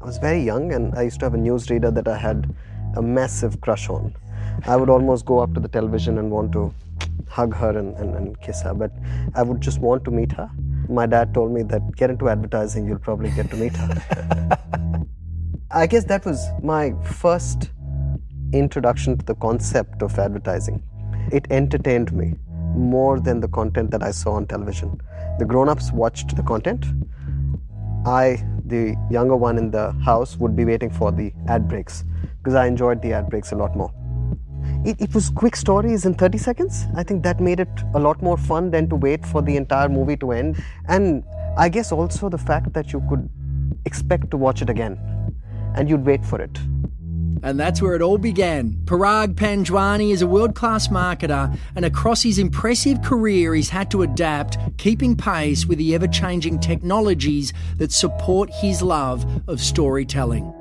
I was very young and I used to have a newsreader that I had a massive crush on. I would almost go up to the television and want to hug her and, and, and kiss her, but I would just want to meet her. My dad told me that get into advertising, you'll probably get to meet her. I guess that was my first introduction to the concept of advertising. It entertained me more than the content that I saw on television. The grown ups watched the content. I, the younger one in the house, would be waiting for the ad breaks because I enjoyed the ad breaks a lot more. It, it, was quick stories in 30 seconds. I think that made it a lot more fun than to wait for the entire movie to end. And I guess also the fact that you could expect to watch it again and you'd wait for it. And that's where it all began. Parag Panjwani is a world class marketer, and across his impressive career, he's had to adapt, keeping pace with the ever changing technologies that support his love of storytelling.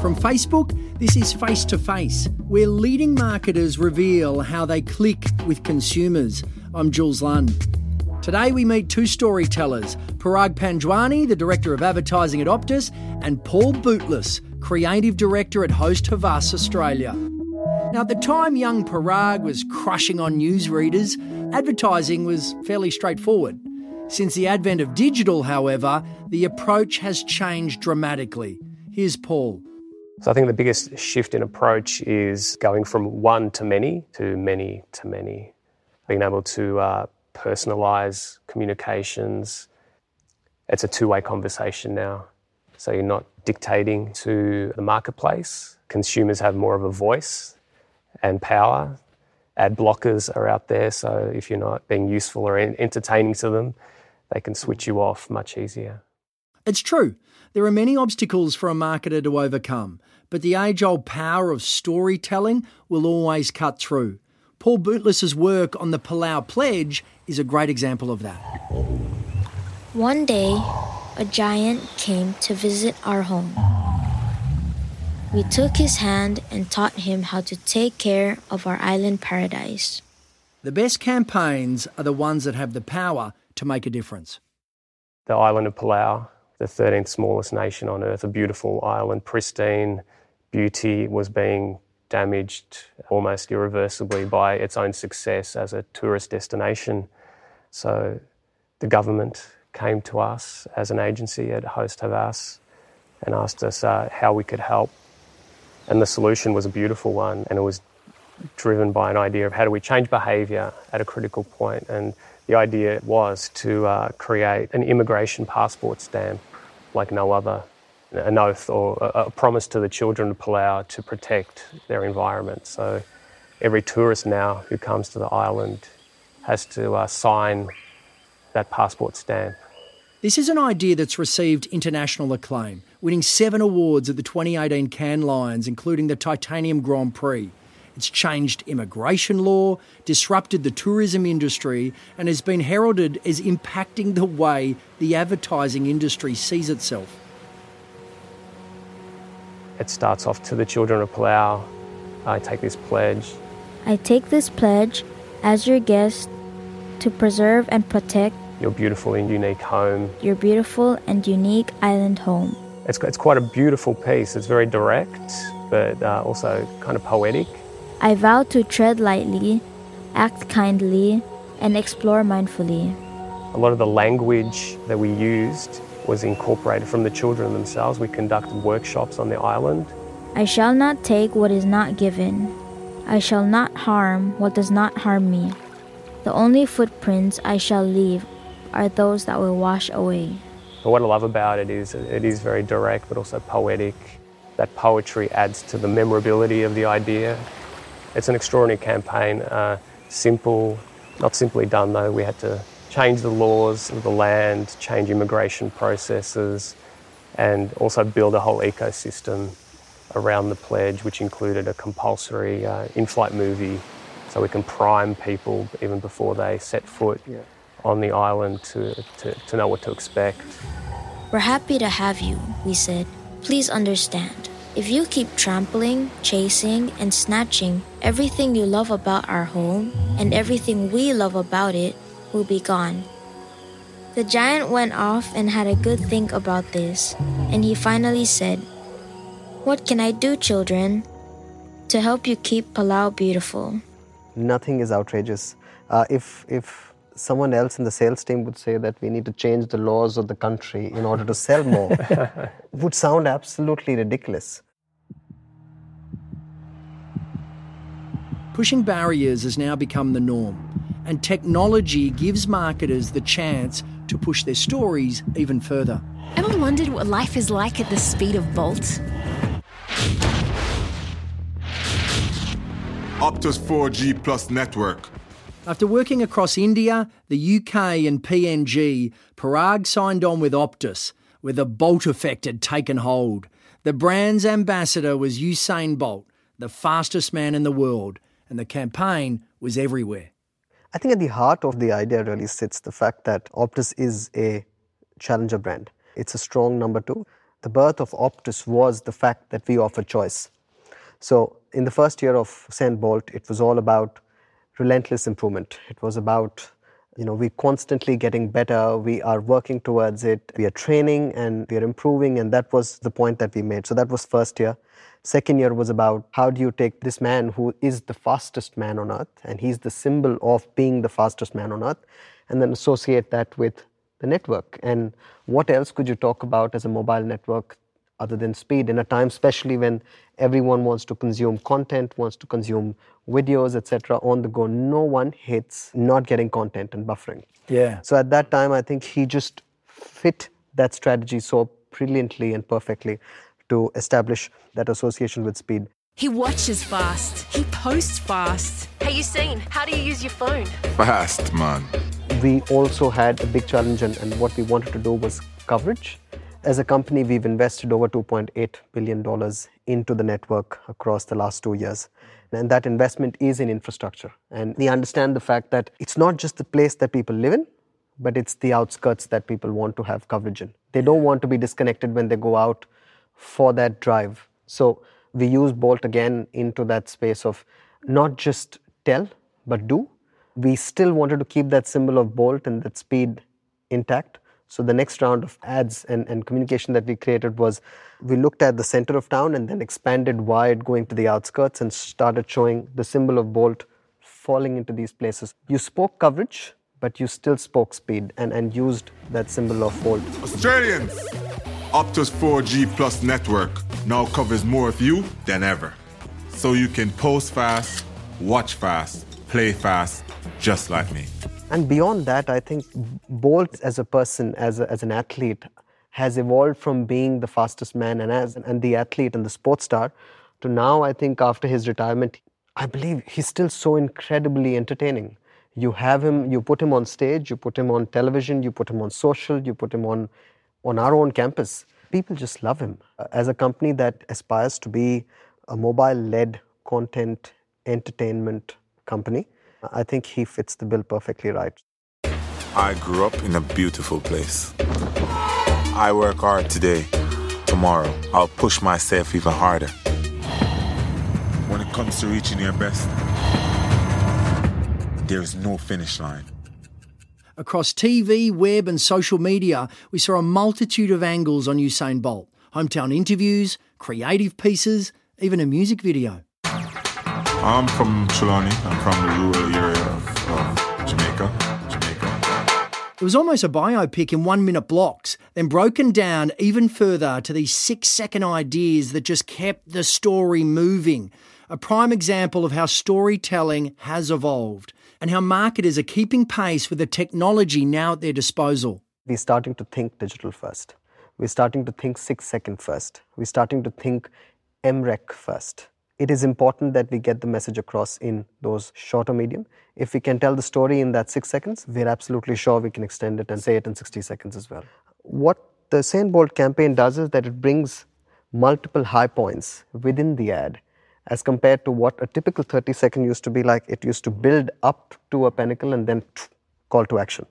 From Facebook, this is Face to Face, where leading marketers reveal how they click with consumers. I'm Jules Lund. Today we meet two storytellers Parag Panjwani, the Director of Advertising at Optus, and Paul Bootlis, Creative Director at Host Havas Australia. Now, at the time young Parag was crushing on newsreaders, advertising was fairly straightforward. Since the advent of digital, however, the approach has changed dramatically. Here's Paul. So I think the biggest shift in approach is going from one to many to many to many. Being able to uh, personalize communications. It's a two way conversation now. So you're not dictating to the marketplace. Consumers have more of a voice and power. Ad blockers are out there, so if you're not being useful or entertaining to them, they can switch you off much easier. It's true. There are many obstacles for a marketer to overcome, but the age old power of storytelling will always cut through. Paul Bootlis's work on the Palau Pledge is a great example of that. One day, a giant came to visit our home. We took his hand and taught him how to take care of our island paradise. The best campaigns are the ones that have the power to make a difference. The island of Palau, the 13th smallest nation on earth, a beautiful island, pristine beauty, was being damaged almost irreversibly by its own success as a tourist destination. So the government came to us as an agency at Host Havas and asked us uh, how we could help. And the solution was a beautiful one, and it was driven by an idea of how do we change behaviour at a critical point. And the idea was to uh, create an immigration passport stamp like no other an oath or a, promise to the children of Palau to protect their environment. So every tourist now who comes to the island has to uh, sign that passport stamp. This is an idea that's received international acclaim, winning seven awards at the 2018 Cannes Lions, including the Titanium Grand Prix. It's changed immigration law, disrupted the tourism industry, and has been heralded as impacting the way the advertising industry sees itself. It starts off to the children of Palau. I take this pledge. I take this pledge as your guest to preserve and protect your beautiful and unique home. Your beautiful and unique island home. It's, it's quite a beautiful piece. It's very direct, but uh, also kind of poetic. I vow to tread lightly, act kindly, and explore mindfully. A lot of the language that we used was incorporated from the children themselves. We conducted workshops on the island. I shall not take what is not given. I shall not harm what does not harm me. The only footprints I shall leave are those that will wash away. But what I love about it is it is very direct but also poetic. That poetry adds to the memorability of the idea. It's an extraordinary campaign, uh, simple, not simply done though. We had to change the laws of the land, change immigration processes, and also build a whole ecosystem around the pledge, which included a compulsory uh, in flight movie so we can prime people even before they set foot yeah. on the island to, to, to know what to expect. We're happy to have you, we said. Please understand. If you keep trampling, chasing, and snatching everything you love about our home and everything we love about it, will be gone. The giant went off and had a good think about this, and he finally said, What can I do, children, to help you keep Palau beautiful? Nothing is outrageous. Uh, if, if someone else in the sales team would say that we need to change the laws of the country in order to sell more, would sound absolutely ridiculous. Pushing barriers has now become the norm, and technology gives marketers the chance to push their stories even further. Ever wondered what life is like at the speed of Bolt? Optus 4G Plus network. After working across India, the UK, and PNG, Parag signed on with Optus, where the Bolt effect had taken hold. The brand's ambassador was Usain Bolt, the fastest man in the world, and the campaign was everywhere. I think at the heart of the idea really sits the fact that Optus is a challenger brand. It's a strong number two. The birth of Optus was the fact that we offer choice. So, in the first year of Usain Bolt, it was all about relentless improvement. It was about, you know, we're constantly getting better, we are working towards it, we are training and we are improving, and that was the point that we made. So, that was first year. Second year was about how do you take this man who is the fastest man on earth, and he's the symbol of being the fastest man on earth, and then associate that with the network. And what else could you talk about as a mobile network other than speed in a time, especially when everyone wants to consume content, wants to consume videos, etc., on the go? No one hates not getting content and buffering. Yeah. So at that time, I think he just fit that strategy so brilliantly and perfectly to establish that association with speed. He watches fast. He posts fast. Hey, you seen how do you use your phone? Fast, man. We also had a big challenge, and, and what we wanted to do was coverage. As a company, we've invested over $2.8 billion into the network across the last two years. And that investment is in infrastructure. And we understand the fact that it's not just the place that people live in, but it's the outskirts that people want to have coverage in. They don't want to be disconnected when they go out for that drive. So we use Bolt again into that space of not just tell, but do. We still wanted to keep that symbol of Bolt and that speed intact. So the next round of ads and, and communication that we created was we looked at the center of town and then expanded wide going to the outskirts and started showing the symbol of Bolt falling into these places. You spoke coverage, but you still spoke speed and, and used that symbol of Bolt. Australians! Optus 4G Plus network now covers more of you than ever. So you can post fast, watch fast, play fast, just like me. And beyond that, I think Bolt as a person, as, a, as an athlete, has evolved from being the fastest man and as and the athlete and the sports star to now I think after his retirement, I believe he's still so incredibly entertaining. You have him, you put him on stage, you put him on television, you put him on social, you put him on on our own campus. People just love him. As a company that aspires to be a mobile-led content entertainment company, I think he fits the bill perfectly right. I grew up in a beautiful place. I work hard today. Tomorrow, I'll push myself even harder. When it comes to reaching your best, there's no finish line. Across TV, web, and social media, we saw a multitude of angles on Usain Bolt hometown interviews, creative pieces, even a music video. I'm from Trelawny. I'm from the rural area of, of Jamaica. Jamaica. It was almost a biopic in one minute blocks, then broken down even further to these six second ideas that just kept the story moving. A prime example of how storytelling has evolved and how marketers are keeping pace with the technology now at their disposal. We're starting to think digital first. We're starting to think six second first. We're starting to think MREC first. It is important that we get the message across in those shorter medium. If we can tell the story in that six seconds, we're absolutely sure we can extend it and say it in 60 seconds as well. What the Usain Bolt campaign does is that it brings multiple high points within the ad as compared to what a typical 30 second used to be like. It used to build up to a pinnacle and then call to action.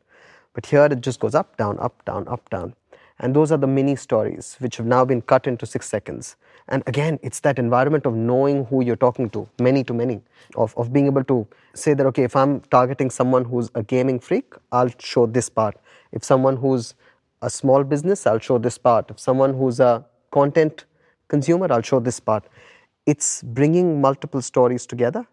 But here it just goes up, down, up, down, up, down. And those are the mini stories which have now been cut into six seconds. And again, it's that environment of knowing who you're talking to, many to many, of, of being able to say that, okay, if I'm targeting someone who's a gaming freak, I'll show this part. If someone who's a small business, I'll show this part. If someone who's a content consumer, I'll show this part. It's bringing multiple stories together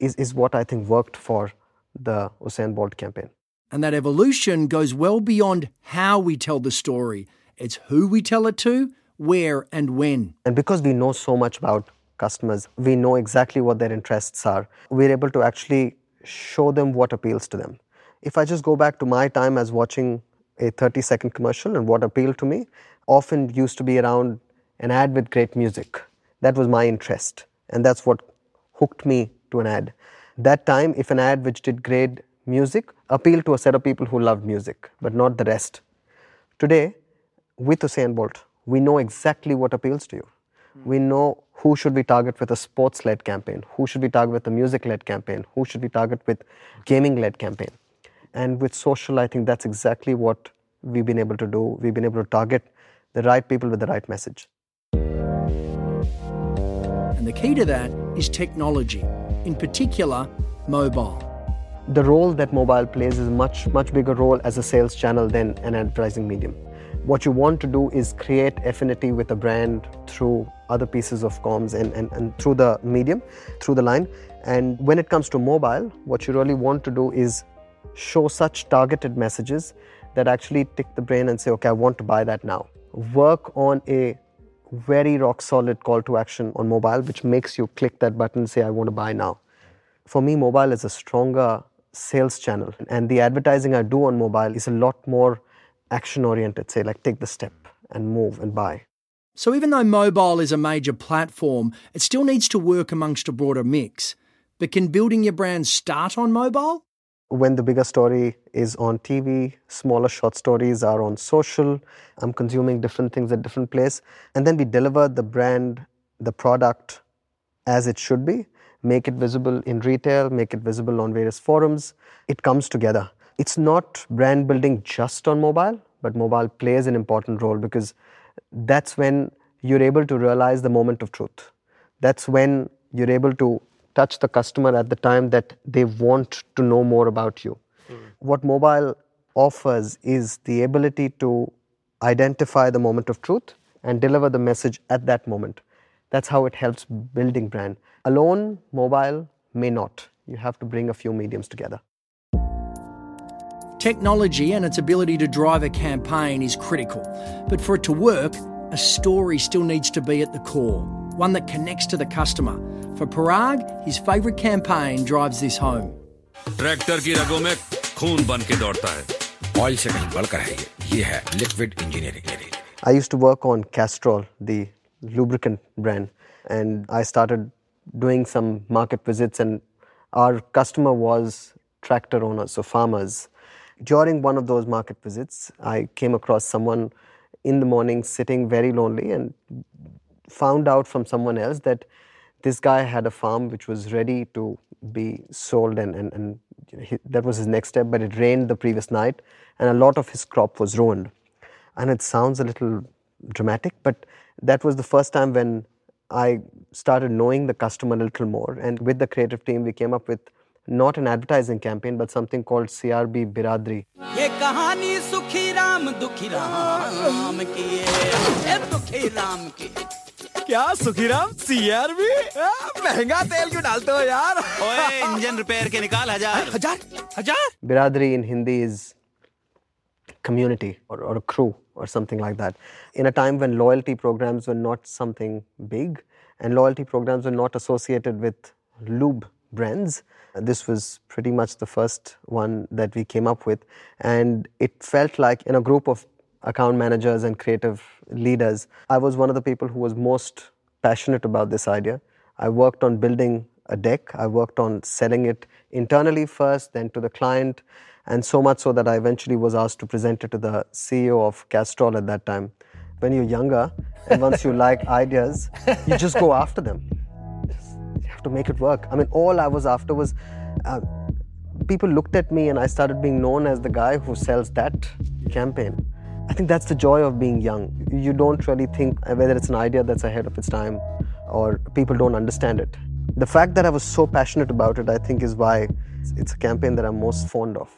is, is what I think worked for the Usain Bolt campaign. And that evolution goes well beyond how we tell the story. It's who we tell it to, where, and when. And because we know so much about customers, we know exactly what their interests are. We're able to actually show them what appeals to them. If I just go back to my time as watching a 30 second commercial and what appealed to me, often used to be around an ad with great music. That was my interest. And that's what hooked me to an ad. That time, if an ad which did great music appealed to a set of people who loved music, but not the rest. Today, with Usain Bolt, we know exactly what appeals to you. Hmm. We know who should we target with a sports-led campaign, who should we target with a music-led campaign, who should we target with gaming-led campaign. And with social, I think that's exactly what we've been able to do. We've been able to target the right people with the right message. And the key to that is technology, in particular, mobile. The role that mobile plays is much, much bigger role as a sales channel than an advertising medium. What you want to do is create affinity with a brand through other pieces of comms and, and, and through the medium, through the line. And when it comes to mobile, what you really want to do is show such targeted messages that actually tick the brain and say, okay, I want to buy that now. Work on a very rock solid call to action on mobile, which makes you click that button and say, I want to buy now. For me, mobile is a stronger sales channel. And the advertising I do on mobile is a lot more action oriented, say, like take the step and move and buy. So even though mobile is a major platform, it still needs to work amongst a broader mix. But can building your brand start on mobile? when the bigger story is on TV, smaller short stories are on social. I'm consuming different things at different place, and then we deliver the brand, the product, as it should be. Make it visible in retail, make it visible on various forums. It comes together. It's not brand building just on mobile, but mobile plays an important role because that's when you're able to realize the moment of truth. That's when you're able to touch the customer at the time that they want to know more about you. Mm. What mobile offers is the ability to identify the moment of truth and deliver the message at that moment. That's how it helps building brand. Alone, mobile may not. You have to bring a few mediums together. Technology and its ability to drive a campaign is critical, but for it to work, a story still needs to be at the core, one that connects to the customer for Parag, his favourite campaign drives this home. Tractor की रगों में खून बन के दौड़ता है oil से कहीं बढ़कर है ये ये है liquid engineering I used to work on Castrol, the lubricant brand, and I started doing some market visits, and our customer was tractor owners, so farmers. During one of those market visits, I came across someone in the morning sitting very lonely and found out from someone else that this guy had a farm which was ready to be sold and, and, and he, that was his next step but it rained the previous night and a lot of his crop was ruined and it sounds a little dramatic but that was the first time when i started knowing the customer a little more and with the creative team we came up with not an advertising campaign but something called crb biradri क्या Sukhiram CRB महंगा तेल क्यों डालते हो यार ओए engine repair के निकाल हजार हजार हजार biradri in hindi is community or, or a crew or something like that in a time when loyalty programs were not something big and loyalty programs were not associated with lube brands this was pretty much the first one that we came up with and it felt like in a group of account managers and creative leaders, I was one of the people who was most passionate about this idea. I worked on building a deck, I worked on selling it internally first, then to the client, and so much so that I eventually was asked to present it to the CEO of Castrol at that time. When you're younger, and once you like ideas, you just go after them. You have to make it work. I mean, all I was after was uh, people looked at me, and I started being known as the guy who sells that campaign I think that's the joy of being young. You don't really think whether it's an idea that's ahead of its time or people don't understand it. The fact that I was so passionate about it, I think, is why it's a campaign that I'm most fond of.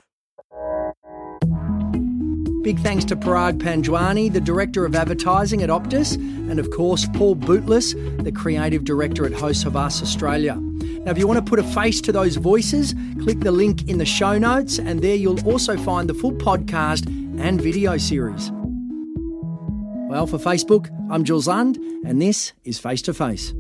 Big thanks to Parag Panjwani, the Director of Advertising at Optus, and of course, Paul Bootlis, the Creative Director at Host Havas Australia. Now, if you want to put a face to those voices, click the link in the show notes, and there you'll also find the full podcast and video series. Well, for Facebook, I'm Jules Lund, and this is Face to Face.